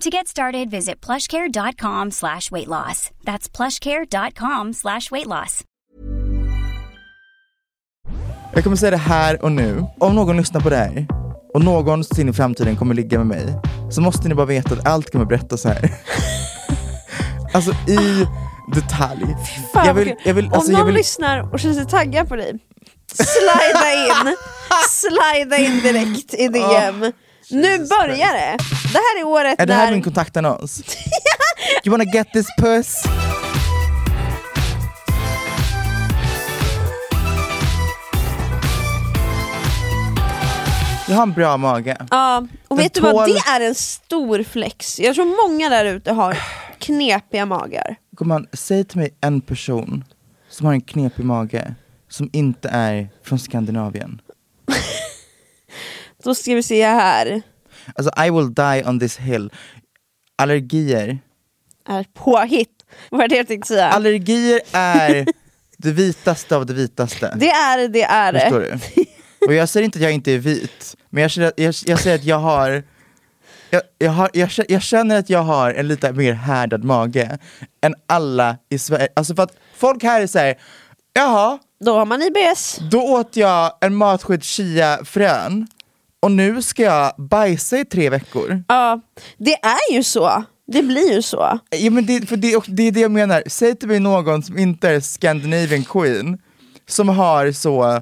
To get started, visit plushcare.com slash weight loss. That's plushcare.com slash weight loss. Jag kommer säga det här och nu. Om någon lyssnar på det här och någonsin i framtiden kommer ligga med mig så måste ni bara veta att allt kommer berättas här. alltså i detalj. Fan, Jag vill, jag vill, Om alltså, någon jag vill, lyssnar och känner sig taggad på dig, slida in, slida in direkt i DM. Nu börjar det! Det här är året är det här när... min kontaktannons? you wanna get this puss? Jag har en bra mage. Ja, och Den vet du vad? Det är en stor flex. Jag tror många där ute har knepiga magar. Gumman, säg till mig en person som har en knepig mage som inte är från Skandinavien. Då ska vi se här. Alltså I will die on this hill. Allergier. Är påhitt. Vad var det jag tänkte säga? Allergier är det vitaste av det vitaste. Det är det, är det. Förstår du? Och jag säger inte att jag inte är vit, men jag, känner- jag, jag säger att jag har jag, jag, har, jag, jag känner att jag har en lite mer härdad mage än alla i Sverige. Alltså för att folk här är såhär, jaha, Då har man IBS. då åt jag en matsked chia-frön och nu ska jag bajsa i tre veckor. Ja, det är ju så. Det blir ju så. Ja, men det, för det, det är det jag menar, säg till mig någon som inte är Scandinavian Queen, som har så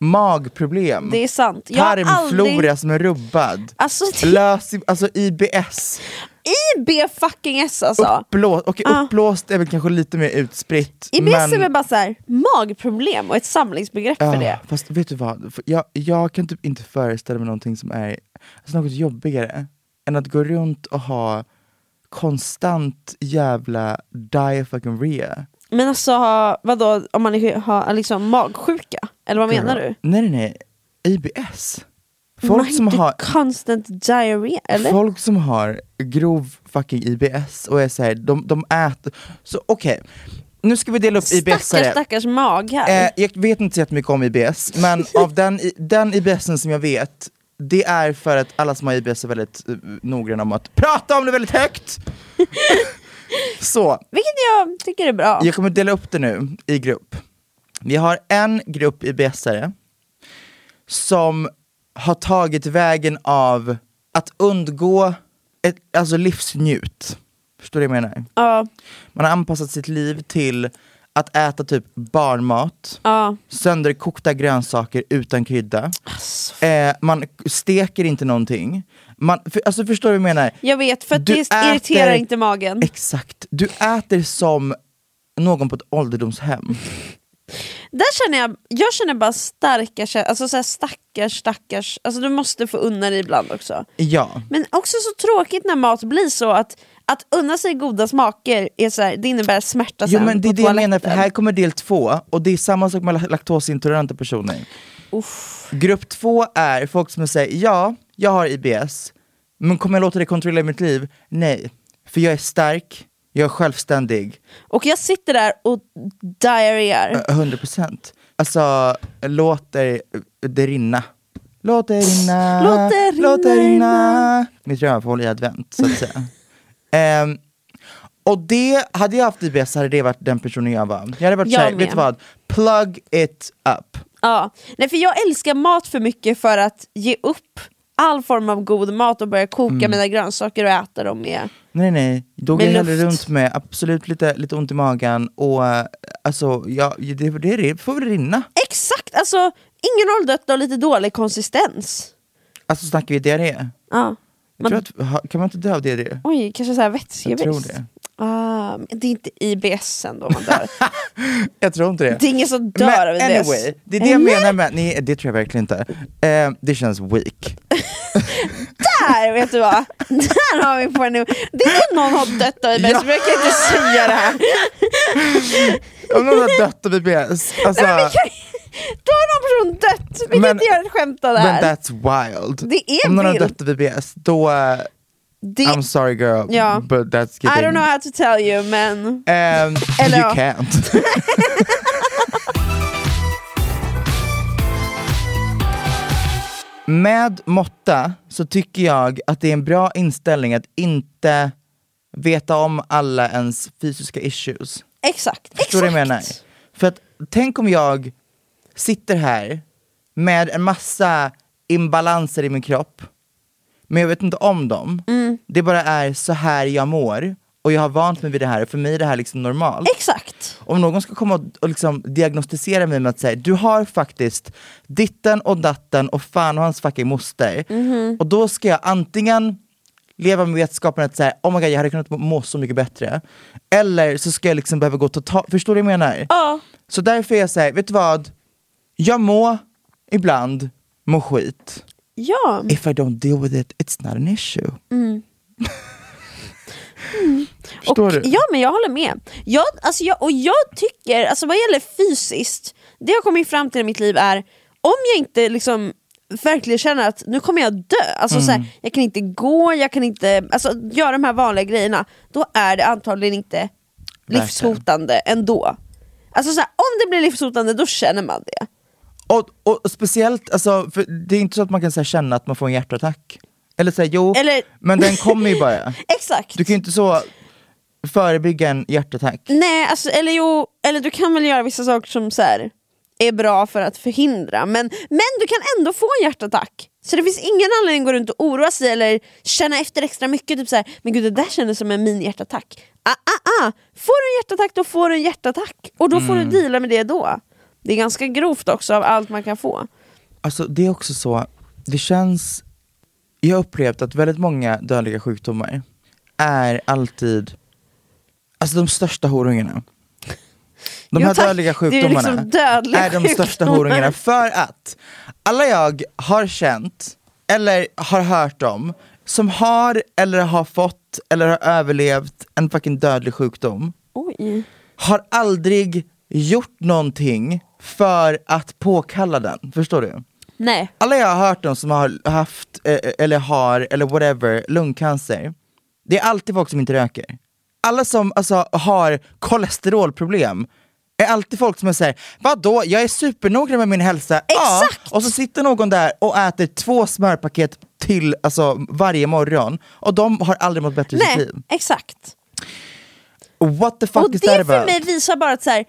magproblem, Det är sant. Jag har tarmflora aldrig... som är rubbad, Alltså, det- Lös, alltså IBS, IB fucking S alltså. uppblåst, okej Ja. uppblåst är väl kanske lite mer utspritt. IBS men, är väl bara så här, magproblem och ett samlingsbegrepp för Ja, det. Fast vet du vad, För jag, jag kan typ inte föreställa mig någonting som är alltså något jobbigare än att gå runt och ha konstant jävla diaphagoria. Men alltså vadå, om man har liksom magsjuka? Eller vad menar du? Nej nej nej, IBS. Folk som, har, constant diarrhea, eller? folk som har grov fucking IBS och är såhär, de, de äter, så okej, nu ska vi dela upp IBS Stackars stackars mag här. Eh, jag vet inte så jättemycket om IBS, men av den, den IBSen som jag vet, det är för att alla som har IBS är väldigt uh, noggranna om att prata om det väldigt högt. så, Vilket jag tycker är bra. jag kommer dela upp det nu i grupp. Vi har en grupp IBSare som har tagit vägen av att undgå ett, alltså livsnjut. Förstår du vad jag menar? Ja, Man har anpassat sitt liv till att äta typ barnmat, ja. sönderkokta grönsaker utan krydda. Alltså, Eh, man steker inte någonting. Man, för, alltså förstår du vad jag menar? jag vet, för att Du det irriterar äter- inte magen. Exakt. Du äter som någon på ett ålderdomshem. Där känner jag, jag känner bara starka alltså så här stackars stackars, alltså du måste få unna dig ibland också. Ja. Men också så tråkigt när mat blir så att att unna sig goda smaker är så här, det innebär smärta Jo sen men det är det jag menar, för här kommer del två, och det är samma sak med la- laktosintoleranta personer. Grupp två är folk som säger ja, jag har IBS, men kommer jag låta det kontrollera mitt liv? Nej. För jag är stark, jag är självständig, Och jag sitter där och diarréar. 100%. Alltså, låter det rinna. Låt det rinna, Låt det rinna, låt det rinna. Mitt drömfågel i advent, så att säga. Ehm, och det, hade jag haft IBS hade det varit den personen jag var. Jag hade varit Jag såhär, vet du vad? Plug it up. Ja. Nej, för jag älskar mat för mycket för att ge upp all form av god mat och börja koka Mm. mina grönsaker och äta dem med. Nej nej, då går jag hellre runt med absolut lite, lite ont i magen och eh, alltså, ja, det, det, det får väl rinna. Exakt, alltså ingen rolldotta och lite dålig konsistens. Alltså snackar vi diarré? Ja. Jag Man, tror att, kan man inte dö av diarré? oj, kanske såhär Jag tror det. Ah, det är inte IBS ändå man dör. Jag tror inte det. det är ingen som dör Men av IBS. anyway, det är det jag menar med, nej det tror jag verkligen inte. Eh, det känns weak. Där, vet du vad? Där har vi på en nu. Det är någon har dött av IBS, Ja. men jag kan inte säga det här. Om någon har dött av IBS, alltså, Nej, men kan, då har någon person dött, vi kan Men- inte göra ett skämt av det men här. that's wild. Det är Om någon har vilt. dött av IBS, då, Det, I'm sorry girl, Ja. but that's I getting... don't know how to tell you men... Ehm, Eller you can't. Med måtta så tycker jag att det är en bra inställning att inte veta om alla ens fysiska issues. Exakt, Förstår du vad jag menar? För att tänk om jag sitter här med en massa imbalanser i min kropp, men jag vet inte om dem. Mm. Det bara är så här jag mår, och jag har vant mig vid det här, och för mig är det här liksom normalt. Exakt. Om någon ska komma och, liksom diagnostisera mig med att säga du har faktiskt ditten och datten och fan och hans fucking moster. Mhm. Och då ska jag antingen leva med vetskapen att säga oh my god jag hade kunnat må- så mycket bättre. Eller så ska jag liksom behöva gå totalt, förstår du vad jag menar? Ja. Så därför är jag såhär, vet du vad? Jag må ibland må skit. Ja. If I don't deal with it, it's not an issue. Förstår och, du? Ja men jag håller med. Jag, alltså jag, och jag tycker, alltså vad gäller fysiskt, det jag kommit fram till i mitt liv är om jag inte liksom verkligen känner att nu kommer jag dö, alltså så Mm. här, jag kan inte gå, jag kan inte alltså, göra de här vanliga grejerna, då är det antagligen inte livshotande ändå. Alltså så här, om det blir livshotande då känner man det. Och, och speciellt, alltså, för det är inte så att man kan så här, känna att man får en hjärtattack. Eller säga jo, Eller- men den kommer ju bara. Exakt. Du kan ju inte så förebygga en hjärtattack. Nej, alltså, eller jo, eller du kan väl göra vissa saker som så här, är bra för att förhindra, men, men du kan ändå få en hjärtattack. Så det finns ingen anledning att gå runt och oroa sig eller känna efter extra mycket, typ så här, men gud det där kändes som en mini-hjärtattack. Ah, ah, ah. Får du en hjärtattack då får du en hjärtattack, och då får du deala med det då. Det är ganska grovt också av allt man kan få. Alltså det är också så, det känns, jag har upplevt att väldigt många dödliga sjukdomar är alltid, alltså de största horungarna. De Jo, här tack. dödliga Det är sjukdomarna liksom dödliga är de största horungarna för att alla jag har känt, eller har hört om, som har eller har fått eller har överlevt en fucking dödlig sjukdom, Oj. har aldrig gjort någonting för att påkalla den, förstår du? Nej. Alla jag har hört om som har haft, eh, eller har, eller whatever, lungcancer, det är alltid folk som inte röker. Alla som alltså, har kolesterolproblem är alltid folk som är såhär, vadå, jag är supernoga med min hälsa. Exakt! Ja. Och så sitter någon där och äter två smörpaket till alltså, varje morgon, och de har aldrig mått bättre i sitt liv. exakt. What the fuck Och is det that för about? mig visar bara att så här,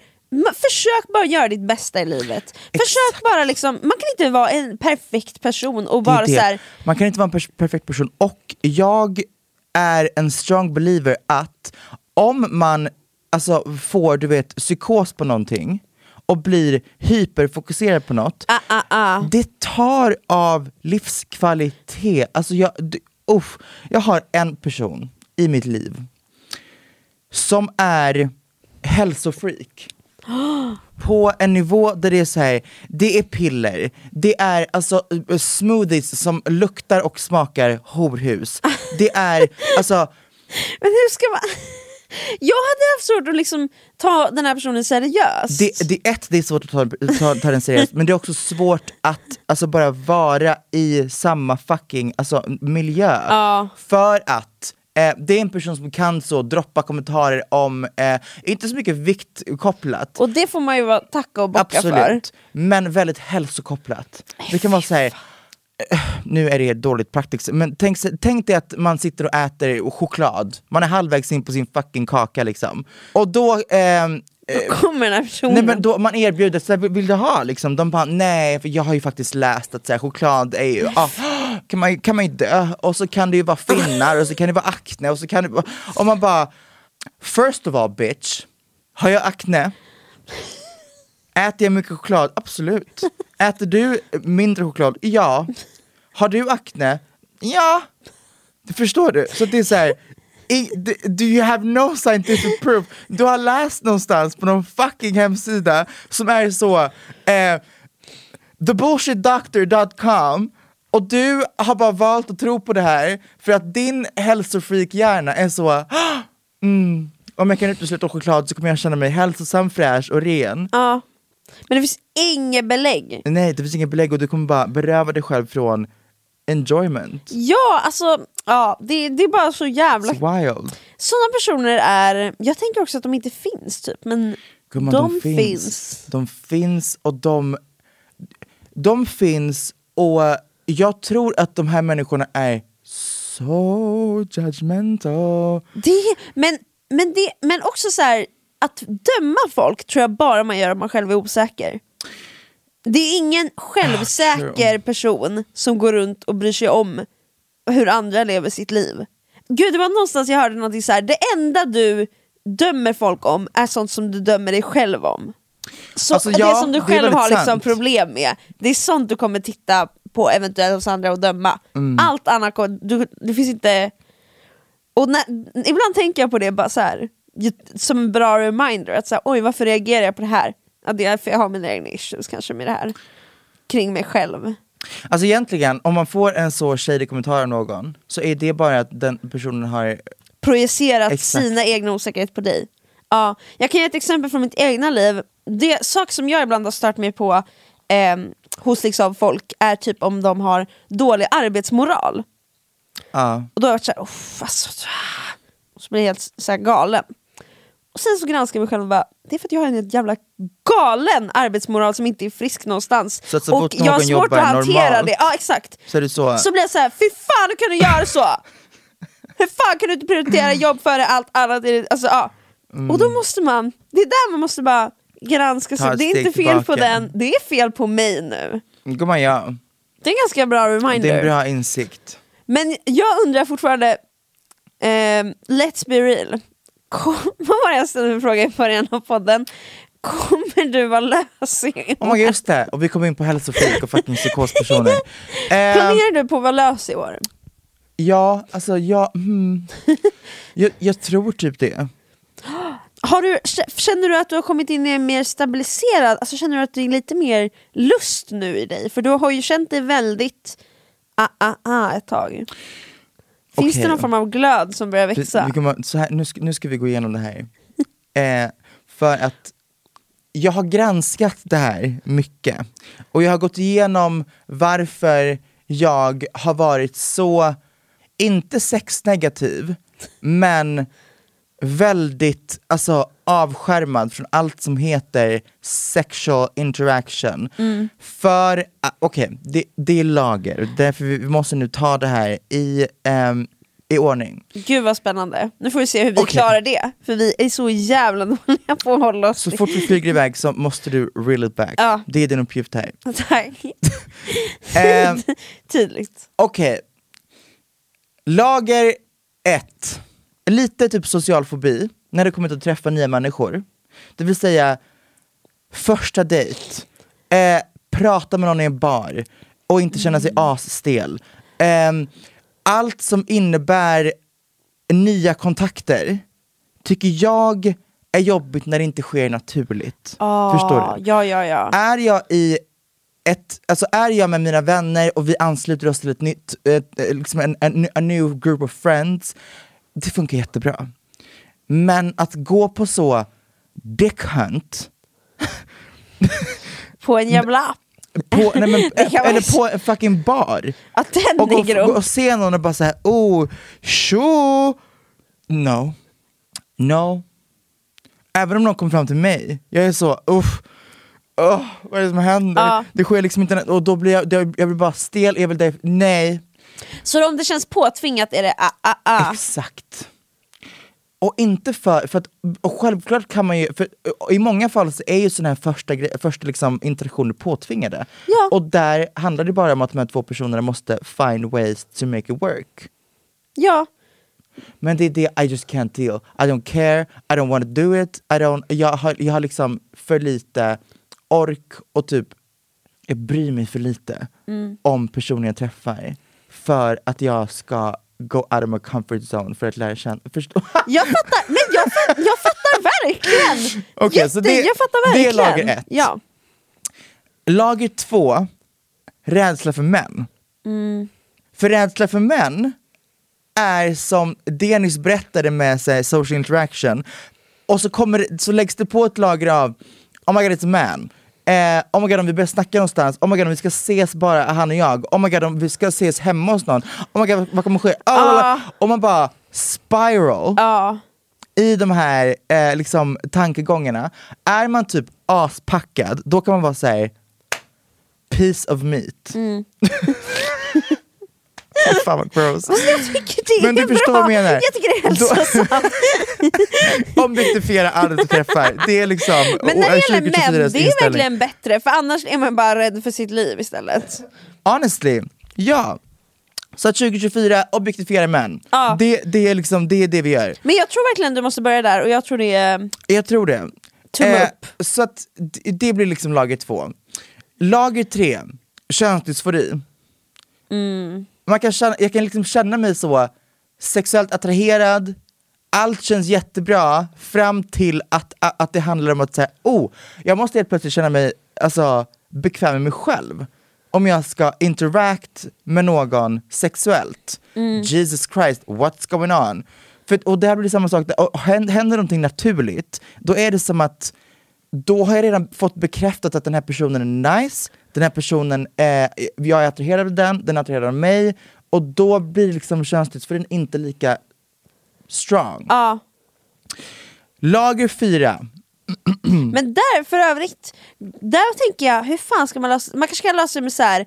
försök bara göra ditt bästa i livet. Försök bara liksom, man kan inte vara en perfekt person och bara det. så här, Man kan inte vara en pers- perfekt person, och jag är en strong believer att om man alltså, får du vet, psykos på någonting och blir hyperfokuserad på något, ah, ah, ah. det tar av livskvalitet. Alltså jag, d- uff, jag har en person i mitt liv som är hälsofreak. På en nivå där det är så här, det är piller, det är alltså eh, smoothies som luktar och smakar horhus. Det är alltså, Men hur ska man... Jag hade haft svårt att liksom ta den här personen seriöst. det, det, ett, det är svårt att ta, ta, ta den seriöst, men det är också svårt att alltså, bara vara i samma fucking alltså, miljö. Ja. För att Eh, det är en person som kan så droppa kommentarer om, eh, inte så mycket viktkopplat, Och det får man ju vara tacka och bocka för. absolut, men väldigt hälsokopplat. Det kan vara såhär, nu är det dåligt praktiskt, men tänk, tänk dig att man sitter och äter choklad, man är halvvägs in på sin fucking kaka liksom. Och då, ehm, Då kommer den här personen. nej men då man erbjuder, så här, vill vill du ha liksom? De bara, nej för jag har ju faktiskt läst att så här, choklad är ju, ah, kan, man, kan man ju dö, och så kan det ju vara finnar, och så kan det vara akne, och så kan det vara, och man bara, first of all bitch, har jag akne? Äter jag mycket choklad? Absolut. Äter du mindre choklad? Ja. Har du akne? Ja. Förstår du? Så det är så här, i, do, do you have no scientific proof? Du har läst någonstans på någon fucking hemsida som är så, eh, thebullshitdoctor.com och du har bara valt att tro på det här för att din hälsofreak-hjärna är så, "Ah, mm, om jag kan utesluta choklad så kommer jag känna mig hälsosam, fräsch och ren. Ja. Men det finns inget belägg. Nej, det finns inget belägg och du kommer bara beröva dig själv från enjoyment. Ja, alltså, ja, det, det är bara så jävla... It's wild. Sådana personer är, jag tänker också att de inte finns typ, men Gumman, de, finns. De finns och de, de finns och jag tror att de här människorna är så judgmental. Det, men, men, det, men också så här, att döma folk tror jag bara man gör om man själv är osäker. Det är ingen självsäker person som går runt och bryr sig om hur andra lever sitt liv. Gud, det var någonstans jag hörde någonting så här. det enda du dömer folk om är sånt som du dömer dig själv om. Så Alltså, det ja, som du det själv har liksom sant. problem med, det är sånt du kommer titta på eventuellt hos andra och döma. Mm. Allt annat, du, det finns inte... Och när, ibland tänker jag på det bara så här, som en bra reminder, att så här, oj varför reagerar jag på det här? Ja, det är för jag har mina egna issues kanske med det här. Kring mig själv. Alltså egentligen, om man får en så shady kommentar av någon så är det bara att den personen har projicerat Exakt. sina egna osäkerhet på dig. Ja, jag kan ge ett exempel från mitt egna liv. Det sak som jag ibland har stört mig på ehm, hos liksom folk är typ om de har dålig arbetsmoral. Ja. Och då har jag varit såhär, "Uff, alltså, så blir jag helt så här galen. Och sen så granskar jag mig själv och bara, det är för att jag har en jävla galen arbetsmoral som inte är frisk någonstans. Så att så och jag har svårt att hantera normalt- det. Ja exakt. Så är så, Så blir jag såhär, fy fan hur kan du göra så? Hur fan kan du inte prioritera jobb före allt annat? Alltså, ja. Och då måste man, det är där man måste bara granska sig. Det är inte fel på tillbaka. den, det är fel på mig nu. gumman ja, Det är en ganska bra reminder. det är en bra insikt. Men jag undrar fortfarande, ehm, let's be real. Kom, vad var jag ställde för fråga i början av podden? Kommer du vara lösig? Oh my just det, och vi kom in på hälsofreak och fucking psykospersoner. Eh, Planerar du på att vara lös i år? ja, alltså jag, hmm, jag, jag tror typ det. Har du, känner du att du har kommit in i en mer stabiliserad, alltså känner du att det är lite mer lust nu i dig? För du har ju känt dig väldigt ah, ah, ah ett tag. Finns Okej det någon form av glöd som börjar växa? så här, nu, ska, nu ska vi gå igenom det här. Eh, för att jag har granskat det här mycket. Och jag har gått igenom varför jag har varit så, inte sexnegativ, men väldigt alltså, avskärmad från allt som heter sexual interaction. För, ah, okej, det, det är lager, därför vi, måste nu ta det här i, ehm, i ordning. Gud vad spännande. Nu får vi se hur vi Okej. klarar det. För vi är så jävla dåliga på att hålla oss Så fort vi flyger iväg så måste du reel it back. Ja. Det är din uppgift här. Tack. Eh, Tydligt. Okej. Lager ett. Lite typ social fobi när det kommer till att träffa nya människor. Det vill säga första dejt, eh, prata med någon i en bar och inte känna sig asstel. Ehm, allt som innebär nya kontakter tycker jag är jobbigt när det inte sker naturligt. Förstår du? Ja, ja, ja. Är jag i ett, alltså är jag med mina vänner och vi ansluter oss till ett nytt, ett, eh, liksom en, en, a new group of friends, det funkar jättebra. Men att gå på så dick hunt, På en jävla app. på, nej men, eller på en fucking bar. Att den Och, äger gå rum. och se någon och bara säga oh, tjo! No. No. Även om någon kommer fram till mig, jag är så uff. Oh, vad är det som händer? Ja. Det sker liksom inte, och då blir jag, jag blir bara stel, jag vill nej. Så om det känns påtvingat är det ah, ah, ah. Exakt. Och inte för, för att, och självklart kan man ju, för i många fall så är ju sådana här första, första liksom interaktioner påtvingade. Ja. Och där handlar det bara om att de här två personerna måste find ways to make it work. Ja, Men det är det I just can't deal. I don't care, I don't want to do it, I don't, jag, har, jag har liksom för lite ork och typ, jag bryr mig för lite Mm. om personen jag träffar. För att jag ska go out of my comfort zone för att lära känna, förstå? jag fattar, men jag, fatt, jag fattar verkligen! Okej, Jätte, så det- jag fattar det är verkligen. lager ett. Ja. Lager två, rädsla för män. Mm. För rädsla för män är som Dennis berättade med här, social interaction, och så, kommer, så läggs det på ett lager av Oh my god it's a man. Eh, oh my god om vi börjar snacka någonstans, oh my god om vi ska ses bara han och jag, oh my god om vi ska ses hemma hos någon, oh my god vad kommer ske? Oh, Ah. Och man bara spiral Ja. i de här eh, liksom, tankegångarna, är man typ aspackad, då kan man vara såhär, piece of meat. Mm. Fan vad gross. Jag tycker det Men du är förstår bra. vad jag menar. Jag tycker det är hälsosamt. Objektifiera alla du träffar, det är liksom Men när det gäller 2024 män, det är inställning. verkligen bättre för annars är man bara rädd för sitt liv istället. Honestly, ja. Så att 2024, objektifiera män. Ja. Det, det, är liksom, det är det vi gör. Men jag tror verkligen du måste börja där och jag tror det är... Jag tror det. Tumme upp. Så att det blir liksom lager två. Lager tre, könsdysfori. Mm. Man kan känna, jag kan liksom känna mig så sexuellt attraherad, allt känns jättebra fram till att, att, att det handlar om att säga, oh, jag måste helt plötsligt känna mig alltså, bekväm med mig själv. Om jag ska interact med någon sexuellt. Jesus Christ, what's going on? För, och det här blir samma sak, och händer någonting naturligt, då är det som att då har jag redan fått bekräftat att den här personen är nice, den här personen, eh, jag är attraherad av den, den är attraherad av mig, och då blir liksom könsdysforin inte lika strong. Ja. Lager fyra, Men där för övrigt, där tänker jag, hur fan ska man lösa Man kanske kan lösa det med så här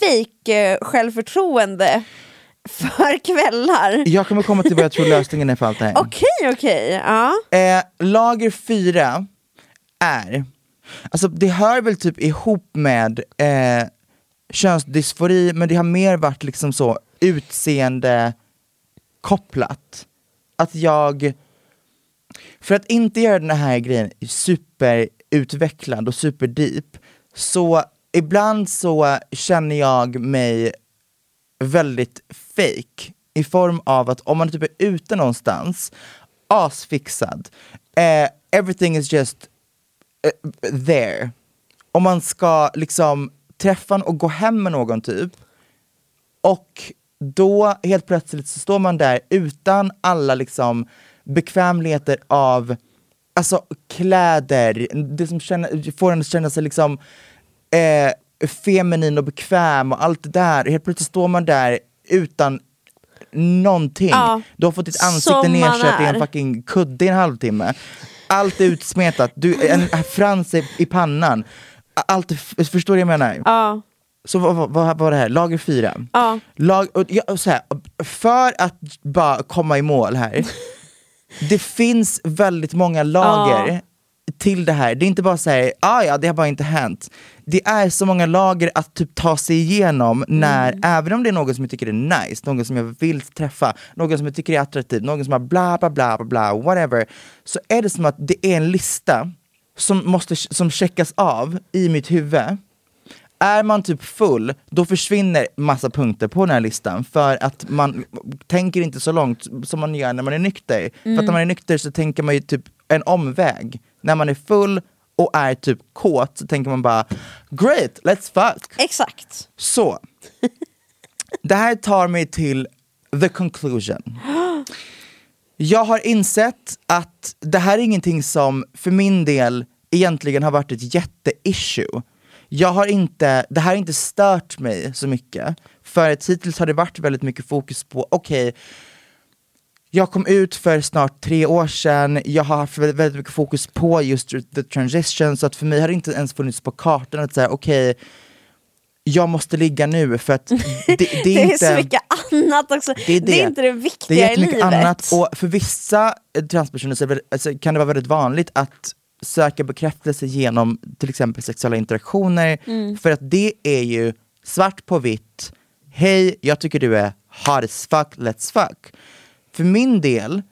fake eh, självförtroende för kvällar. jag kommer komma till vad jag tror lösningen är för allt det här. Okej, okej. Ja. Eh, lager fyra är, alltså det hör väl typ ihop med eh, könsdysfori, men det har mer varit liksom så utseende kopplat. Att jag, för att inte göra den här grejen superutvecklad och superdeep, så ibland så känner jag mig väldigt fake i form av att om man typ är ute någonstans, asfixad, eh, everything is just eh, there. Om man ska liksom träffa och gå hem med någon typ, och då helt plötsligt så står man där utan alla liksom bekvämligheter av alltså kläder, det som känner, får en att känna sig liksom eh, feminin och bekväm och allt det där. Helt plötsligt står man där utan någonting. Ja, Du har fått ditt ansikte nedkört i en fucking kudde i en halvtimme. Allt är utsmetat, du, en frans i, pannan. Allt, förstår du vad jag menar? Ja. Så vad, vad, vad var det här? Lager fyra? Ja. Lag, och, ja, så här, för att bara komma i mål här, det finns väldigt många lager till det här. Det är inte bara säga ah, ja det har bara inte hänt. Det är så många lager att typ ta sig igenom när, även om det är någon som jag tycker är nice, någon som jag vill träffa, någon som jag tycker är attraktiv, någon som har bla bla bla bla bla, whatever. Så är det som att det är en lista som måste som checkas av i mitt huvud är man typ full, då försvinner massa punkter på den här listan för att man tänker inte så långt som man gör när man är nykter. För att när man är nykter så tänker man ju typ en omväg. När man är full och är typ kåt så tänker man bara Great, let's fuck! Exakt. Så, det här tar mig till the conclusion. Jag har insett att det här är ingenting som för min del egentligen har varit ett jätteissue. jag har inte, det här har inte stört mig så mycket. För att hittills har det varit väldigt mycket fokus på, okej, jag kom ut för snart tre år sedan, jag har haft väldigt, väldigt mycket fokus på just the transition, så att för mig har det inte ens funnits på kartan att säga okej, jag måste ligga nu för att det, det är, Det är så mycket annat också. Det är, det. inte det Det är viktiga i livet. annat och för vissa transpersoner är det, alltså, kan det vara väldigt vanligt att söka bekräftelse genom till exempel sexuella interaktioner. Mm. För att det är ju svart på vitt, hej jag tycker du är hot as fuck, let's fuck. För min del,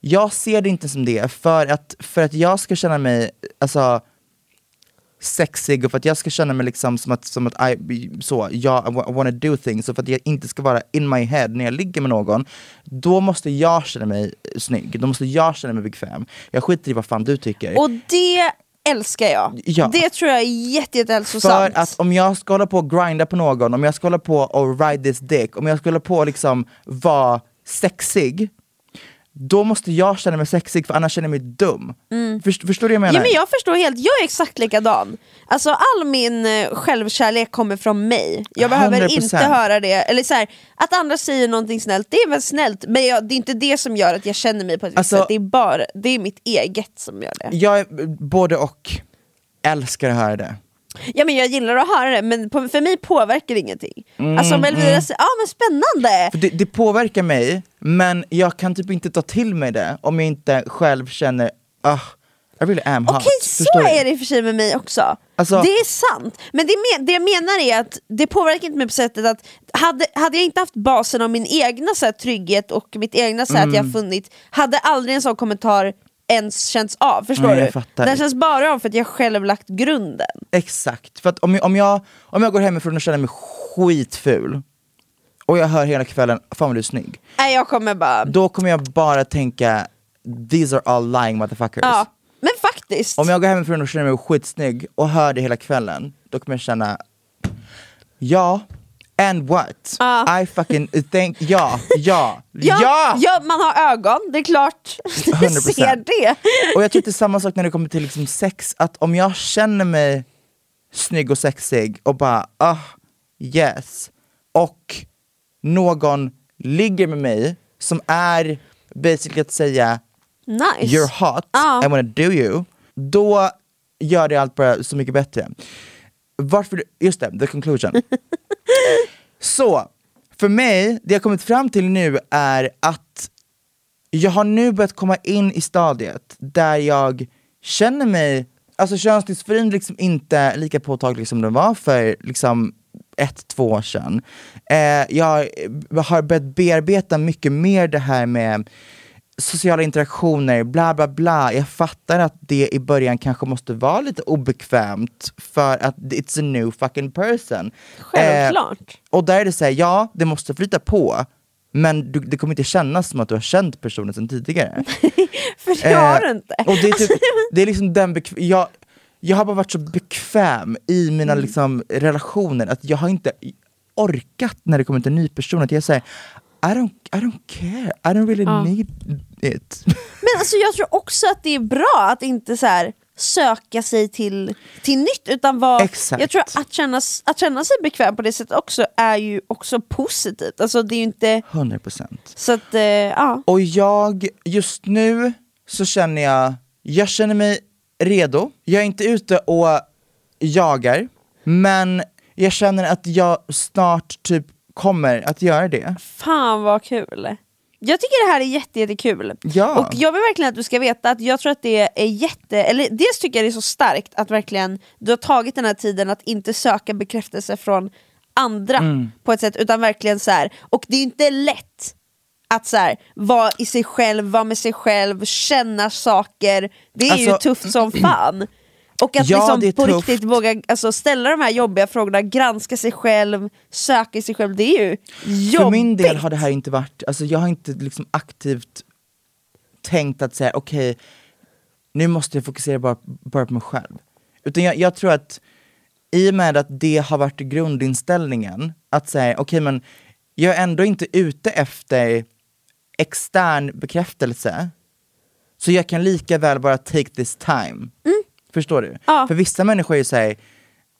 jag ser det inte som det för att, för att jag ska känna mig, alltså sexig och för att jag ska känna mig liksom som att, som att I, så, jag, I wa- wanna do things och för att jag inte ska vara in my head när jag ligger med någon, då måste jag känna mig snygg, då måste jag känna mig bekväm. Jag skiter i vad fan du tycker. Och det älskar jag. Ja. Det tror jag är jätte, jättehälsosamt. För att om jag ska hålla på och grinda på någon, om jag ska hålla på och ride this dick, om jag ska hålla på och liksom vara sexig, då måste jag känna mig sexig för annars känner jag mig dum. Först, förstår du vad jag menar? Mm. Ja, men jag förstår helt, jag är exakt likadan. Alltså all min eh, självkärlek kommer från mig. Jag behöver 100%. inte höra det, eller så här, att andra säger någonting snällt, det är väl snällt, men jag, det är inte det som gör att jag känner mig på ett Alltså- sätt, det är bara det är mitt eget som gör det. Jag är både och, älskar att höra det. Ja men jag gillar att höra det, men på, för mig påverkar det ingenting. Mm, alltså om Elvira säger, ja men spännande! Det, det påverkar mig, men jag kan typ inte ta till mig det om jag inte själv känner, ah, I really am hot. Okej, så är det i och för sig med mig också. Alltså- det är sant. Men det, det jag menar är att det påverkar inte mig på sättet att hade, hade jag inte haft basen av min egna så här, trygghet och mitt egna så här, att jag Mm. funnit, hade aldrig en sån kommentar ens känts av. Förstår Nej, du? fattar. Den känns bara av för att jag själv lagt grunden. Exakt, för att om jag, om, jag, om jag går hemifrån och känner mig skitful, och jag hör hela kvällen, fan vad du är snygg. Nej, jag kommer bara... Då kommer jag bara tänka, these are all lying motherfuckers. Ja, men faktiskt. Om jag går hemifrån och känner mig skitsnygg och hör det hela kvällen, då kommer jag känna, ja, and what? Ja. I fucking think, ja, ja, Ja, ja! ja, man har ögon, det är klart. Du 100%. ser det. Och jag tror det är samma sak när det kommer till liksom sex, att om jag känner mig snygg och sexig och bara ah, yes, och någon ligger med mig som är basically att säga Nice. you're hot, Ja. I wanna do you, då gör det allt bara så mycket bättre. Varför, just det, the conclusion. så, för mig, det jag kommit fram till nu är att jag har nu börjat komma in i stadiet där jag känner mig, alltså könsdysforin liksom inte lika påtaglig som den var för liksom ett, två år sedan. Eh, jag har börjat bearbeta mycket mer det här med sociala interaktioner, bla bla bla. Jag fattar att det i början kanske måste vara lite obekvämt för att it's a new fucking person. Självklart. och där är det såhär, ja det måste flyta på, men du, det kommer inte kännas som att du har känt personen sedan tidigare. För det har Eh, du inte. Och det är, typ, det är liksom den jag, jag har bara varit så bekväm i mina Mm. liksom, relationer att jag har inte orkat när det kommer till en ny person, att jag säger I don't, I don't care, I don't really Ja. need it. Men alltså jag tror också att det är bra att inte så här söka sig till, till nytt utan Exakt. jag tror att känna, att känna sig bekväm på det sättet också är ju också positivt. Alltså det är ju inte, 100%. så att eh, ja. Och jag, just nu så känner jag, jag känner mig redo. Jag är inte ute och jagar, men jag känner att jag snart typ kommer att göra det. Fan vad kul. Jag tycker det här är jätte, jättekul. Ja. Och jag vill verkligen att du ska veta att jag tror att det är jätte, eller dels tycker jag det är så starkt att verkligen du har tagit den här tiden att inte söka bekräftelse från andra Mm. på ett sätt, utan verkligen så här. och det är inte lätt att så här, vara i sig själv, vara med sig själv, känna saker, det är ju Alltså- tufft som fan. Och att Ja, liksom på riktigt våga alltså, ställa de här jobbiga frågorna, granska sig själv, söka sig själv, det är ju jobbigt. För min del har det här inte varit, alltså jag har inte liksom aktivt tänkt att säga okej, nu måste jag fokusera bara, bara på mig själv. Utan jag, jag tror att i och med att det har varit grundinställningen, att säga okej men jag är ändå inte ute efter extern bekräftelse, så jag kan lika väl bara take this time. Förstår du? Ja. För vissa människor är ju såhär,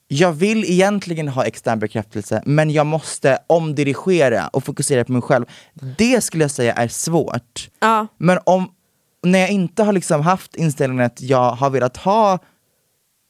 jag vill egentligen ha extern bekräftelse, men jag måste omdirigera och fokusera på mig själv. Det skulle jag säga är svårt. Ja. Men om, när jag inte har liksom haft inställningen att jag har velat ha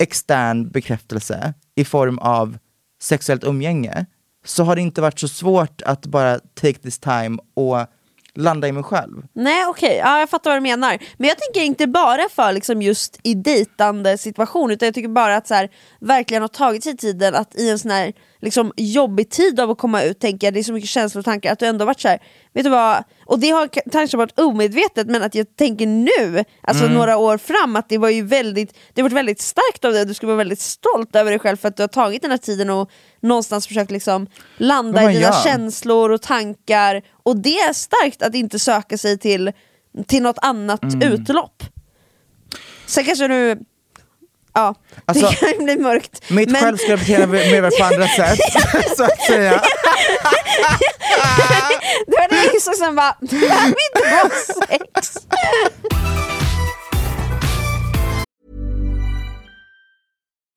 extern bekräftelse i form av sexuellt umgänge, så har det inte varit så svårt att bara take this time och landa i mig själv. Nej okej, ja, jag fattar vad du menar. Men jag tänker inte bara för liksom just i dejtande situation utan jag tycker bara att så här, verkligen ha tagit sig tiden att i en sån här liksom, jobbig tid av att komma ut, tänker jag, det är så mycket känslor och tankar, att du ändå varit så här, vet du vad, och det har kanske varit omedvetet men att jag tänker nu, alltså några år fram, att det var ju väldigt, det har varit väldigt starkt av dig, du ska vara väldigt stolt över dig själv för att du har tagit den här tiden och någonstans försökt liksom landa i dina ja. känslor och tankar, och det är starkt att inte söka sig till, till något annat utlopp. Sen kanske du, ja, Alltså, det kan ju bli mörkt. Mitt men- själv beteendet mer mer på andra sätt, så att säga. Det var det som bara, det här vill inte ha sex.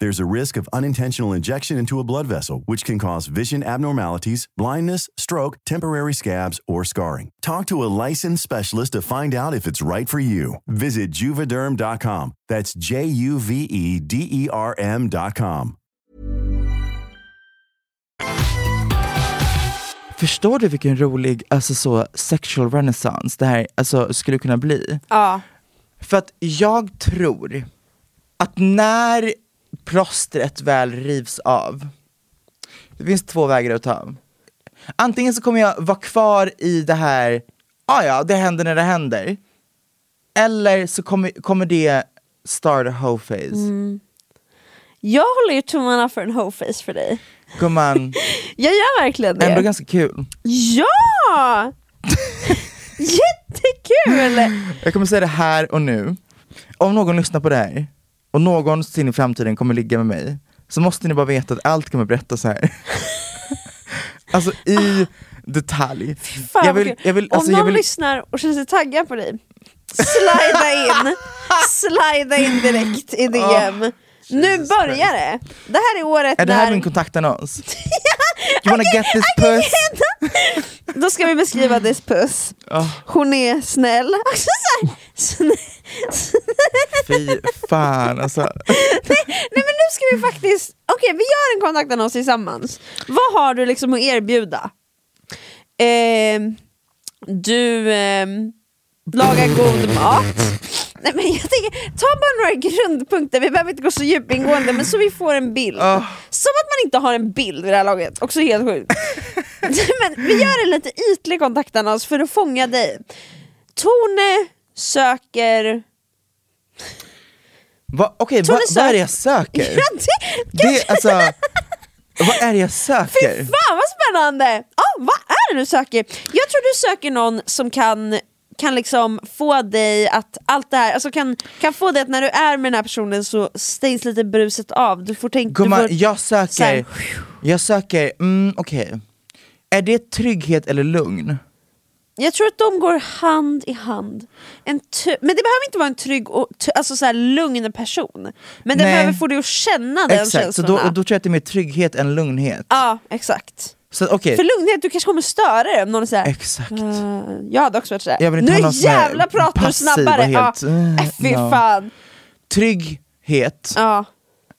There's a risk of unintentional injection into a blood vessel, which can cause vision abnormalities, blindness, stroke, temporary scabs, or scarring. Talk to a licensed specialist to find out if it's right for you. Visit juvederm.com. That's J U V E D E R M.com. Förstår du vilken rolig alltså så sexual renaissance det här alltså, skulle kunna bli? Ja. För att jag tror att när plåstret väl rivs av, det finns två vägar att ta. Antingen så kommer jag vara kvar i det här, ah ja, det händer när det händer. Eller så kommer, kommer det start a hoe phase. Jag håller ju tummarna för en hoe-face för dig. Gumman, Jag gör verkligen det. ändå ganska kul. Ja! Jättekul! Jag kommer säga det här och nu. Om någon lyssnar på det här och någonsin i framtiden kommer ligga med mig, så måste ni bara veta att allt kommer berättas här. alltså i detalj. Fan, jag vill, jag vill, Om alltså, någon jag vill, lyssnar och känner sig taggad på dig, slida in. slida in direkt i DM. nu börjar det. Det här är året är det när... här min kontaktannons? you wanna get this puss? Då ska vi beskriva dess puss. Oh, Hon är snäll. Också så här, snäll. fy fan alltså. Nej men nu ska vi faktiskt, okej vi gör en kontaktannons tillsammans. Vad har du liksom att erbjuda? Ehm, du ehm, lagar god mat. Nej men jag tänker, ta bara några grundpunkter, vi behöver inte gå så djupingående men så vi får en bild. Ah. Som att man inte har en bild vid det här laget, också helt sjukt. men vi gör en lite ytlig kontaktannons för att fånga dig. Tone söker... Va, Okej, Tror va, ni vad är det sök- jag söker? Ja, det, Det, alltså, vad är det jag söker? Fan vad spännande! Ja, vad är det du söker? Jag tror du söker någon som kan kan liksom få dig att allt det här, alltså kan, kan få dig att när du är med den här personen så stängs lite bruset av. Du får tänka... Gumman, jag så här, söker, jag söker, mm, okej. Är det trygghet eller lugn? Jag tror att de går hand i hand. En men det behöver inte vara en trygg och alltså så här lugn person. Men den behöver få dig att känna den Exakt, så känslorna. då, då tror jag att det är mer trygghet än lugnhet. Ja, exakt. Så okej, För lugnhet, du kanske kommer störa dig om någon såhär exakt. "Eh, Jag hade också varit såhär, inte nu jävlar pratar du snabbare! helt, ja, äh, fy no. fan. Trygghet, Ja,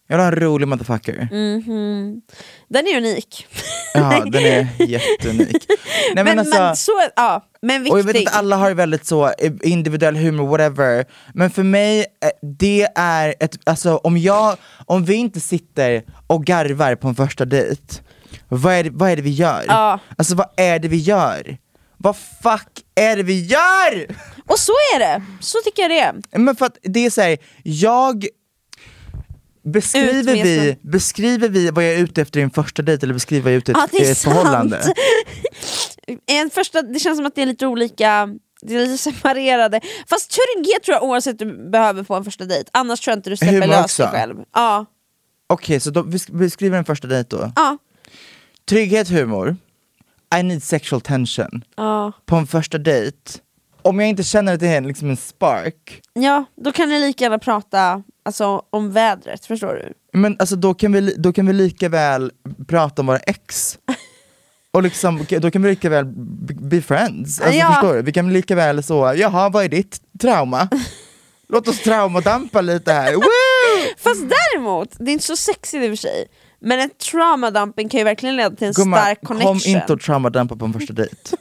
jag vill ha en rolig motherfucker. Mm. den är unik. Ja, den är jätteunik. Nej, men, men, alltså, men, så, ja, men och jag viktig. vet att alla har väldigt så eh, individuell humor, whatever. Men för mig, det är ett, alltså om jag, om vi inte sitter och garvar på en första dejt, vad är det, vad är det vi gör? Ja. Alltså vad är det vi gör? Vad fuck är det vi gör? Och så är det, så tycker jag det är. Men för att det är såhär, jag Beskriver vi, beskriver vi vad jag är ute efter i en första dejt eller beskriver vad jag är ute Ja, efter det i ett förhållande? sant. En första, det känns som att det är lite olika, det är lite separerade. Fast trygghet tror jag oavsett du behöver på en första dejt, annars tror jag inte du släpper lös dig själv. Ja. Okej, så då besk- beskriver en första dejt då. Ja. Trygghet, humor, I need sexual tension. Ja. På en första dejt, om jag inte känner att det är liksom en spark, ja, då kan ni lika gärna prata alltså, om vädret, förstår du? men alltså då kan vi, då kan vi lika väl prata om våra ex. Och liksom, då kan vi lika väl be friends. Alltså, Ja. förstår du? Vi kan lika väl så, jaha vad är ditt trauma? Låt oss traumadampa lite här. Woo! Fast däremot, det är inte så sexigt i och för sig, men en traumadumping kan ju verkligen leda till en Gumman, stark kom connection. inte och traumadampa på en första dejt.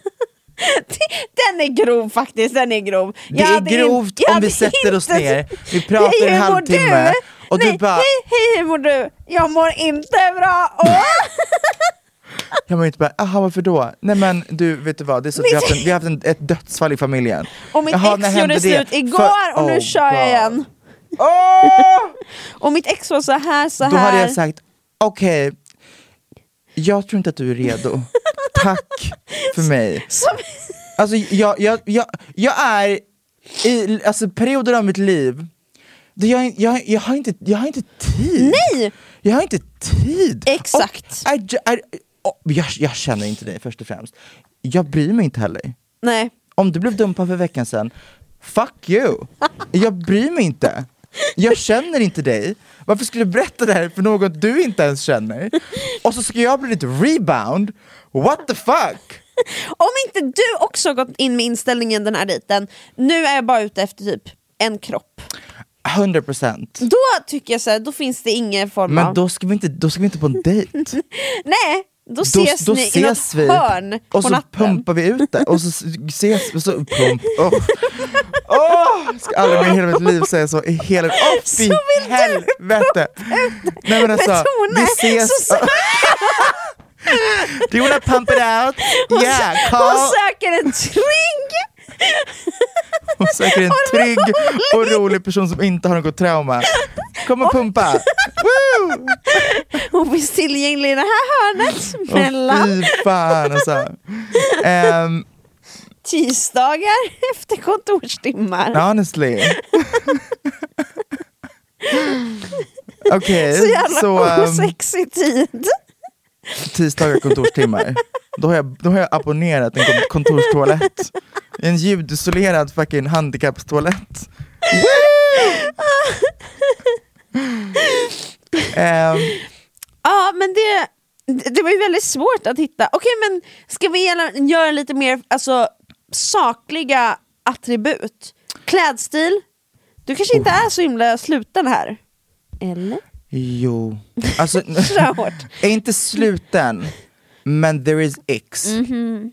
Den är grov faktiskt, den är grov. Det Jag är in- grovt jag om vi sätter oss ner, vi pratar en halvtimme du? och Nej, du bara Hej, hej, hur mår du? Jag mår inte bra! Åh! Jag mår inte bara, aha varför då? Nej men du, vet du vad? Det är så att vi har haft, en, vi har haft en, ett dödsfall i familjen. Och mitt Jaha, ex gjorde det? slut igår För- och nu Oh, kör jag God. igen. Åh! Och mitt ex var så här, så här. Då hade jag sagt, okej, jag tror inte att du är redo. Tack för mig. Alltså jag, jag, jag, jag är i alltså, perioder av mitt liv, jag, jag, jag, har inte, jag har inte tid. nej! Jag har inte tid. Exakt. Och, I, I, och, jag, jag känner inte dig först och främst. Jag bryr mig inte heller. Nej. Om du blev dumpad för veckan sedan, fuck you! Jag bryr mig inte. Jag känner inte dig. Varför skulle du berätta det här för någon du inte ens känner? Och så ska jag bli lite rebound? What the fuck? Om inte du också gått in med inställningen den här dejten, nu är jag bara ute efter typ en kropp. 100 procent. Då tycker jag så här, då finns det ingen form Men av... då ska, vi inte, då ska vi inte på en dejt. Nej, då Då, ses då ni i ses något vi hörn och på så natten. pumpar vi ut det och så ses och så pump. Oh. Oh, ska aldrig mer i hela mitt liv säga så i hela... Åh oh, Så vill du helvete! Nej men alltså, vi ses... så- Do you wanna pump it out? Hon, Yeah, call! hon söker en trygg... Hon söker en trygg och rolig person som inte har något trauma. Kom och pumpa! Woo! Hon finns tillgänglig i det här hörnet mellan fy fan alltså. Ehm, tisdagar efter kontorstimmar. honestly. Okej, Så jävla så ehm, osexig tid. tisdagar kontorstimmar. Då har, jag, då har jag abonnerat en kon- kontorstoalett. En ljudisolerad fucking handikappstoalett. Ehm, Ja men det, det var ju väldigt svårt att hitta. Okej men ska vi göra lite mer alltså, sakliga attribut? Klädstil? Du kanske inte är så himla sluten här? Eller? jo, alltså är inte sluten, men there is X. Mhm.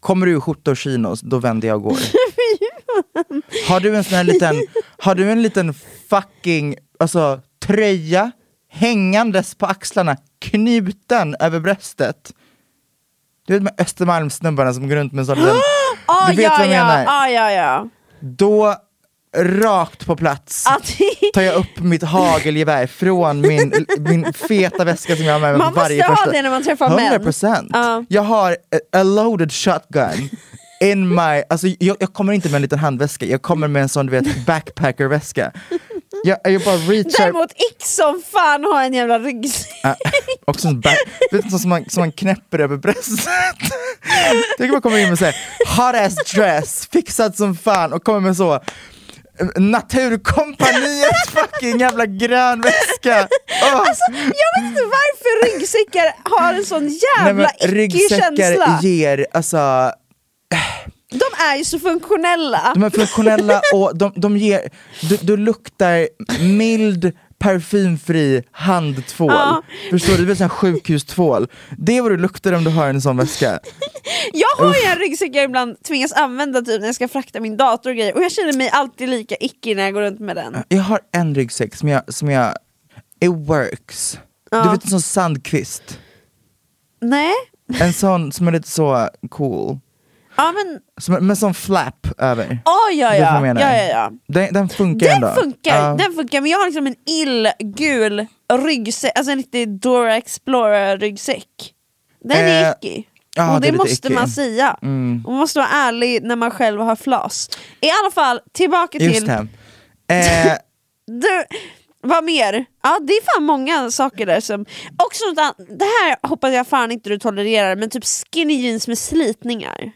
Kommer du i skjorta och chinos, då vänder jag och går. har du en sån här liten, har du en liten fucking alltså, tröja hängandes på axlarna, knuten över bröstet? Du vet med Östermalmssnubbarna som går runt med en sån liten, Ah, du vet ja, vad jag ja, menar? Ah, ja, ja. Då, rakt på plats, Att, tar jag upp mitt hagelgevär från min, min feta väska som jag har med mig man på varje måste ha första... det när man träffar män. 100%! Ja. Jag har a, a loaded shotgun in my... Alltså jag, jag kommer inte med en liten handväska, jag kommer med en sån du vet backpackerväska. Jag, jag bara reachar... Däremot ick som fan ha en jävla ryggsäck. Äh, också en back, vet du, som, man, som man knäpper över bröstet. Tänk om man kommer in med såhär hot ass dress, fixad som fan och kommer med så eh, Naturkompaniets fucking jävla grön väska! Åh. Alltså, jag vet inte varför ryggsäckar har en sån Nej, jävla men ickig känsla. ryggsäckar ger, alltså, De är ju så funktionella. de är funktionella och de, de ger, du, du luktar mild parfymfri handtvål. Ja. Förstår du? Du vet sån här sjukhustvål. Det är vad du luktar om du har en sån väska. Jag har ju en ryggsäck jag ibland tvingas använda typ när jag ska frakta min dator och grejer och jag känner mig alltid lika icky när jag går runt med den. Jag har en ryggsäck som jag, som jag it works. Ja. Du vet en sån sandkvist. Nej? En sån som är lite så cool. Ja men, Som, med sån flap över. oh, ja är ja. ja, ja, ja. Den, den funkar Den ändå. funkar, Ja. den funkar men jag har liksom en illgul ryggsäck, alltså en riktig Dora Explorer ryggsäck. Den är Eh, icky. ja, och det det, är måste icky. man säga. Mm. Och man måste vara ärlig när man själv har flas. I alla fall, tillbaka Just till... Eh, Du, vad mer? Ja det är fan många saker där som... Också något annat, det här hoppas jag fan inte du tolererar, men typ skinny jeans med slitningar.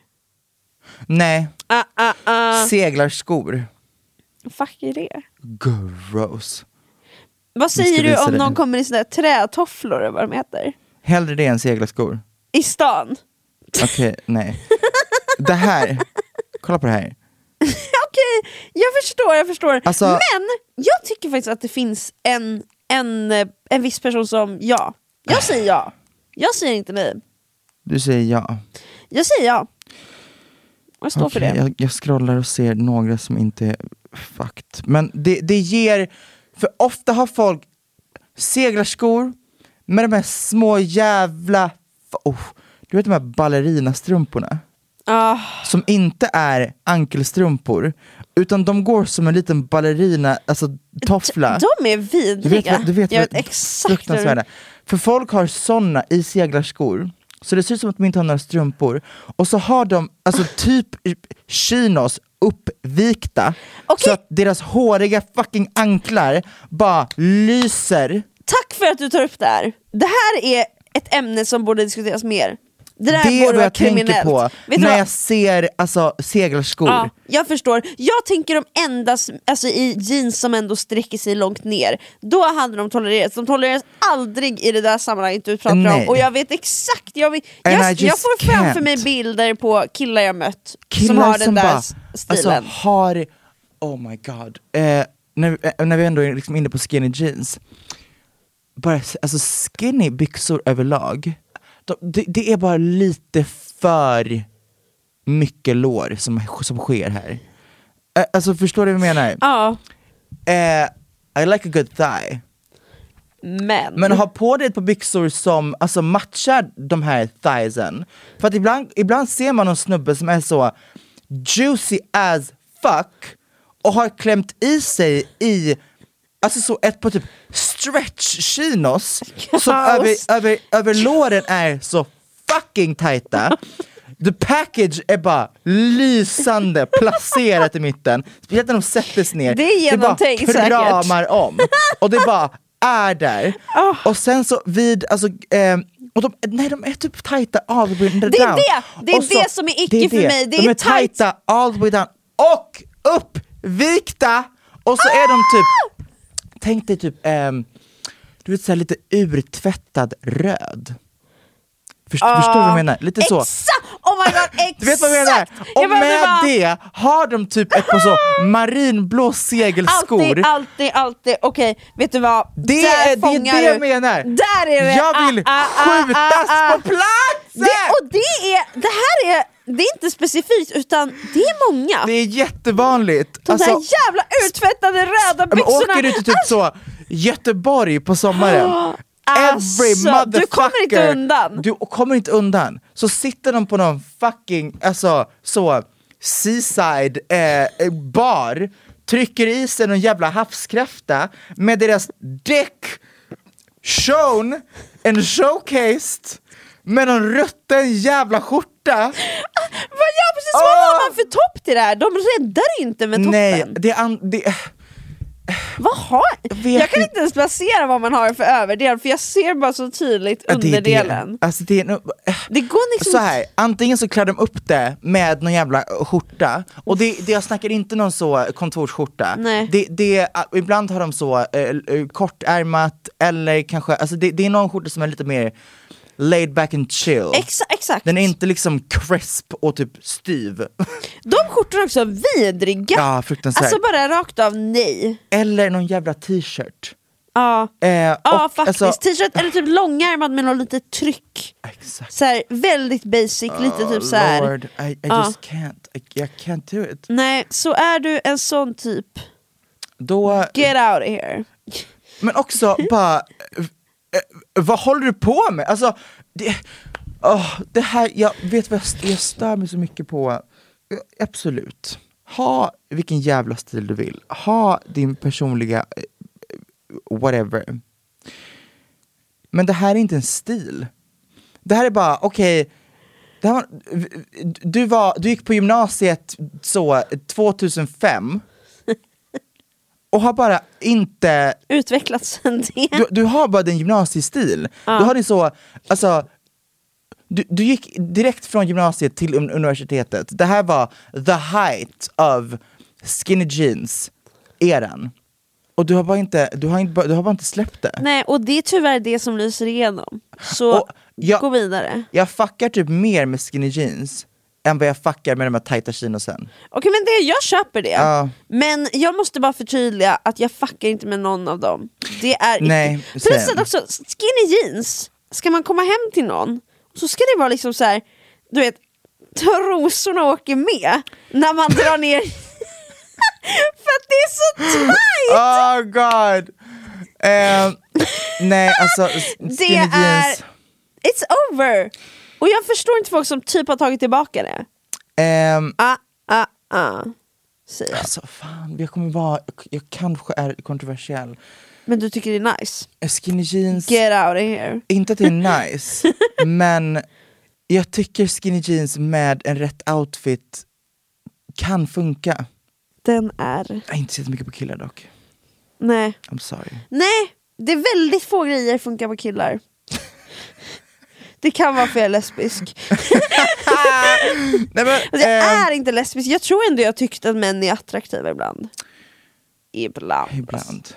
Nej, Ah, ah, ah. seglarskor. Fuck är det? Gross. Vad säger du om någon kommer i såna där trätofflor eller vad de heter? Hellre det än seglarskor. I stan? Okej, nej. Det här, kolla på det här. Okej, jag förstår, jag förstår. Alltså- Men jag tycker faktiskt att det finns en, en, en viss person som ja. Jag säger ja. Jag säger inte nej. Du säger ja. Jag säger ja. Jag står för Okej, det. Jag, jag scrollar och ser några som inte är fakt. Men det, det ger, för ofta har folk seglarskor med de här små jävla, oh, du vet de här ballerinastrumporna? Ah, Som inte är ankelstrumpor, utan de går som en liten ballerina, alltså toffla. de är Du vidriga. vet, vad- du vet jag vad- vet exakt fruktansvärda. För folk har såna i seglarskor, så det ser ut som att de inte har några strumpor. Och så har de alltså typ chinos uppvikta, Okej. så att deras håriga fucking anklar bara lyser. Tack för att du tar upp det här. Det här är ett ämne som borde diskuteras mer. Det där Det är borde vad vara jag tänker kriminellt. på Vet när jag ser alltså, seglarskor. Ja, jag förstår. Jag tänker de endast alltså, i jeans som ändå sträcker sig långt ner. Då hade de tolererats. De tolereras aldrig i det där sammanhanget du pratar Nej. om. Och jag vet exakt, jag, vet, jag, jag får framför can't. mig bilder på killar jag mött killar som har den där bara, s- stilen. Alltså, har, oh my god, eh, när, eh, när vi ändå är liksom inne på skinny jeans, bara, alltså skinny byxor överlag, det, det är bara lite för mycket lår som, som sker här. Alltså förstår du vad jag menar? ja, Eh, I like a good thigh. men. Men ha på dig ett par byxor som alltså, matchar de här thighsen. För att ibland, ibland ser man någon snubbe som är så juicy as fuck och har klämt i sig i Alltså så ett par typ stretch chinos som över, över, över låren är så fucking tajta The package är bara lysande placerat i mitten, speciellt när de sätter sig ner. Det är bara genomtänkt säkert. kramar om. Och det bara är där. Ah. Och sen så vid, alltså, eh, och de, nej de är typ tajta all the way down. Det är det! Det är så- det som är icke för mig. Det de är är tajta all the way down och uppvikta! Och så är de typ, tänk dig typ, ehm, du vet såhär lite urtvättad röd. Först, Förstår du vad jag menar? Lite så. Exakt! Oh my god, exakt! Du vet vad jag menar? Och Jag med bara- det har de typ ett par så marinblå segelskor. Alltid, alltid, alltid. Okej, vet du vad? Det Där är det, är det jag menar! Där är det! Jag vill Ah, ah, ah, skjutas ah, ah. på plats! Det, och det, är, det här är, det är inte specifikt utan det är många. Det är jättevanligt. De Alltså, där jävla urtvättade röda men byxorna. åker du till typ så Göteborg på sommaren, Alltså, every du motherfucker. kommer inte undan. Du kommer inte undan. Så sitter de på någon fucking, alltså så, seaside eh, bar, trycker i sig någon jävla havskräfta med deras däck shown and showcased med någon rutten jävla skorta. Vad, ja, precis, vad Ah! har man för topp till det här? De räddar inte med toppen. Nej, det är, det, Vad har jag? vet kan inte. ens placera vad man har för överdel för jag ser bara så tydligt Ja, det är underdelen. Det. Alltså det nog- Det går liksom så här, antingen så klär de upp det med någon jävla skjorta, och det, det, jag snackar inte någon så kontorsskjorta. Nej. Det, det, ibland har de så eh, eh, kortärmat, eller kanske, alltså det, det är någon skjorta som är lite mer laid back and chill. Exa exakt. Den är inte liksom crisp och typ styv. De skjortorna är också vidriga. ja, fruktansvärt. alltså bara rakt av nej. Eller någon jävla t-shirt. Ja, Eh, ja och, faktiskt. alltså- T-shirt eller typ långärmad med något litet tryck. Exakt. Så här, väldigt basic, lite typ så här. Oh, Lord, I, I Ja. just can't, I, I can't do it. Nej, så är du en sån typ, Då, get out of here. Men också bara, Eh, vad håller du på med? Alltså, det, oh, det här, jag vet vad jag, jag stör mig så mycket på, eh, absolut. Ha vilken jävla stil du vill, ha din personliga eh, whatever. Men det här är inte en stil. Det här är bara, okej, det här var, du, var, du gick på gymnasiet så 2005 och har bara inte Utvecklats sen det. du, du har bara din gymnasiestil. Du har din så, alltså, du, du gick direkt från gymnasiet till un- universitetet. Det här var the height of skinny jeans eran. Och du har bara inte, du har inte, du har bara inte släppt det. Nej, och det är tyvärr det som lyser igenom. Så jag- gå vidare. Jag fuckar typ mer med skinny jeans än vad jag fuckar med de här tajta chinosen. Okej men det, jag köper det. Ja. Men jag måste bara förtydliga att jag fuckar inte med någon av dem. Det är Nej, icke- Plus att också, skinny jeans, ska man komma hem till någon så ska det vara liksom så här, du vet, trosorna åker med när man drar ner För att det är så tight! Oh god! Ehm, nej alltså, s- Det skinny är, jeans. it's over! Och jag förstår inte folk som typ har tagit tillbaka det. Ehm, Ah, ah, ah, säger jag. Alltså fan, jag kommer vara, jag kanske är kontroversiell. Men du tycker det är nice? Skinny jeans, Get out of here. inte att det är nice, men jag tycker skinny jeans med en rätt outfit kan funka. Den är... Jag är inte så mycket på killar dock. Nej. I'm sorry. Nej, det är väldigt få grejer funkar på killar. Det kan vara för jag är lesbisk. Nej, men, Alltså, jag ehm, är inte lesbisk, jag tror ändå jag tyckt att män är attraktiva ibland. Ibland. Ibland.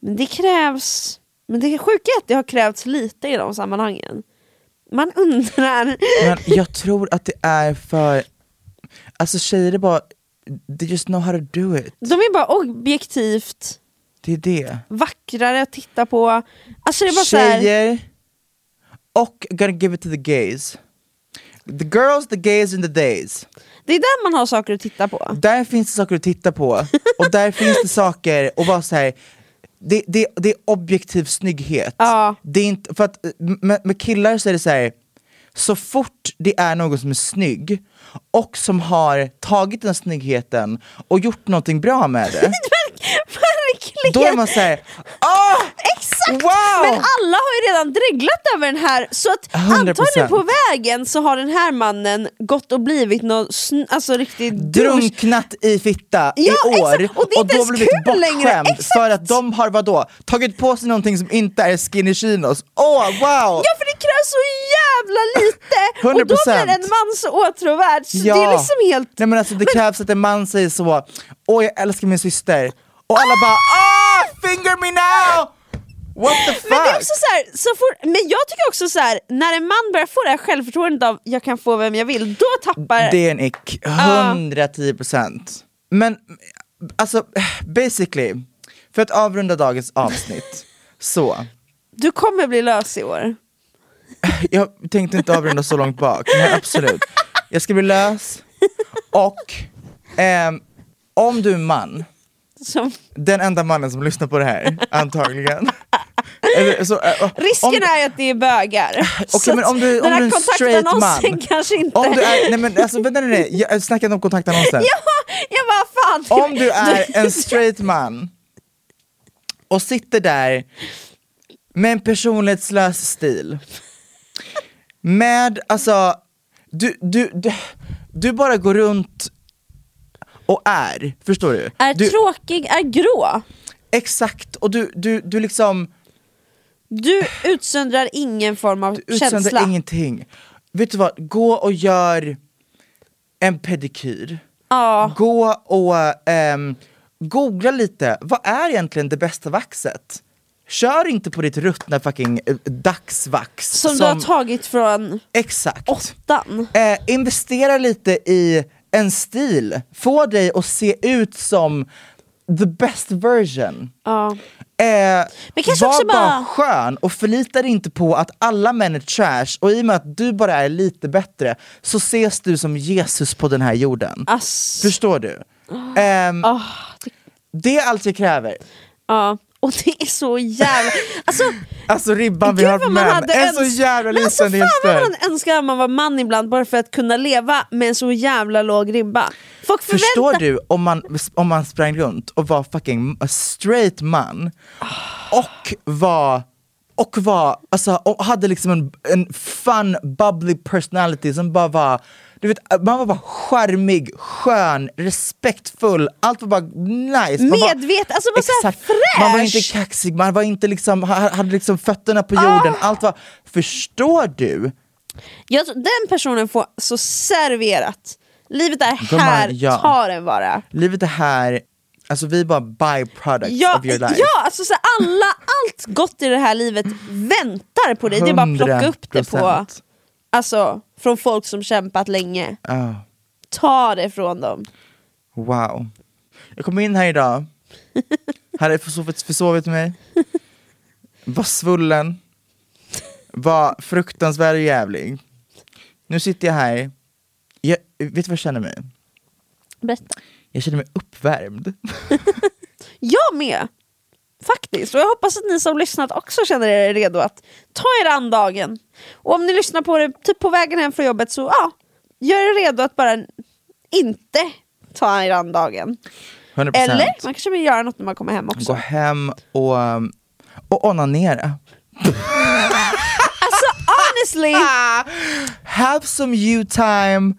Men det krävs... Men det sjuka är att det har krävts lite i de sammanhangen. Man undrar... Men jag tror att det är för, alltså tjejer är bara, they just know how to do it. De är bara objektivt Det är det. vackrare att titta på. Alltså det är bara Tjejer och gonna give it to the gays. The girls, the gays and the days. Det är där man har saker att titta på. Där finns det saker att titta på, och där finns det saker och vara så här. Det, det, det är objektiv snygghet. Ja. Det är inte, för att med, med killar så är det så här. så fort det är någon som är snygg och som har tagit den snyggheten och gjort någonting bra med det, Verkligen! då är man såhär! Exakt! Wow! Men alla har ju redan dreglat över den här, så att 100%. antagligen på vägen så har den här mannen gått och blivit någon alltså riktigt drunknat i fitta Ja, i år exakt. Och inte då blivit bortskämd för att de har vadå, tagit på sig någonting som inte är skinny chinos. Åh wow! Ja för det krävs så jävla lite! Och då 100%. blir en man så åtråvärd, så det är liksom helt... Nej men alltså det krävs att en man säger så, åh jag älskar min syster, och alla bara ah finger me now! What the fuck? Men det är också så här, så fort, men jag tycker också så här, när en man börjar få det här självförtroendet av jag kan få vem jag vill, då tappar... Det är en ick, 110% Men alltså basically, för att avrunda dagens avsnitt, så Du kommer bli lös i år. Jag tänkte inte avrunda så långt bak, men absolut. Jag ska bli lös, och ehm, om du är man, Som, den enda mannen som lyssnar på det här, antagligen. Eller, så, äh, om- Risken är att det är bögar. Så men om du- den om här du är en straight kontaktannonsen man. kanske inte... Om du är, nej men alltså vänta nej, nej, jag snackar inte om kontaktannonsen. Ja, jag bara fan. Om du är en straight man och sitter där med en personlighetslös stil. Med, alltså, du, du, du, du bara går runt och är, förstår du? Är du tråkig, är grå. exakt, och du, du, du liksom Du utsöndrar ingen form av utsöndrar känsla. ingenting. Vet du vad, gå och gör en pedikyr. Ja. Gå och ehm, googla lite, vad är egentligen det bästa vaxet? Kör inte på ditt ruttna fucking eh, dagsvax. Som, du har tagit från Exakt. åttan. Eh, investera lite i en stil, få dig att se ut som the best version. Ja. Eh, Men kanske var också bara... bara- skön och förlita dig inte på att alla män är trash och i och med att du bara är lite bättre så ses du som Jesus på den här jorden. Ass. Förstår du? Ehm, Ah, Det är allt jag kräver. Ja. Och det är så jävla... Alltså, Alltså ribban vi har på man män hade är så jävla alltså liten, är fan vad man önskar att man var man ibland bara för att kunna leva med en så jävla låg ribba. Folk förväntar... Förstår du om man, om man sprang runt och var fucking straight man och var och var, alltså, och hade liksom en, en fun, bubbly personality som bara var du vet, man var bara charmig, skön, respektfull, allt var bara nice. Man var- Medvet, alltså bara såhär Exakt. Man var inte fräsch. kaxig, man var inte liksom, ha- hade liksom fötterna på jorden, allt var, förstår du? Jag den personen får så serverat. Livet är Gumman, här, ja. ta den bara. Livet är här, alltså vi är bara byproducts Ja, of your life. ja alltså så alla, allt gott i det här livet väntar på dig. Det är bara att plocka upp det på, 100%. alltså, från folk som kämpat länge. Ah. Ta det från dem. Wow. Jag kom in här idag, hade försovit, försovit mig, var svullen, var fruktansvärd och jävlig. Nu sitter jag här, jag, vet du vad jag känner mig? Berätta. Jag känner mig uppvärmd. Jag med! Faktiskt, och jag hoppas att ni som lyssnat också känner er redo att ta er an dagen. Och om ni lyssnar på det typ på vägen hem från jobbet så ja, gör er redo att bara inte ta er an dagen. 100%. Eller man kanske vill göra något när man kommer hem också. Gå hem och, och onanera. Alltså honestly, Have some you time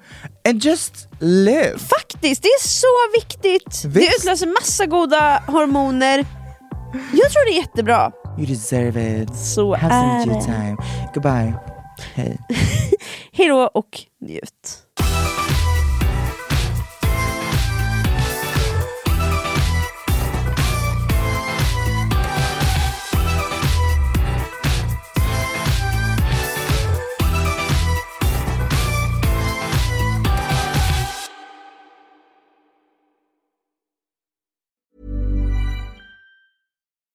and just live. faktiskt, det är så viktigt. Det Visst. utlöser massa goda hormoner. Jag tror det är jättebra. You deserve it. Så Have är some det. time. Goodbye. Hej. Hejdå och njut.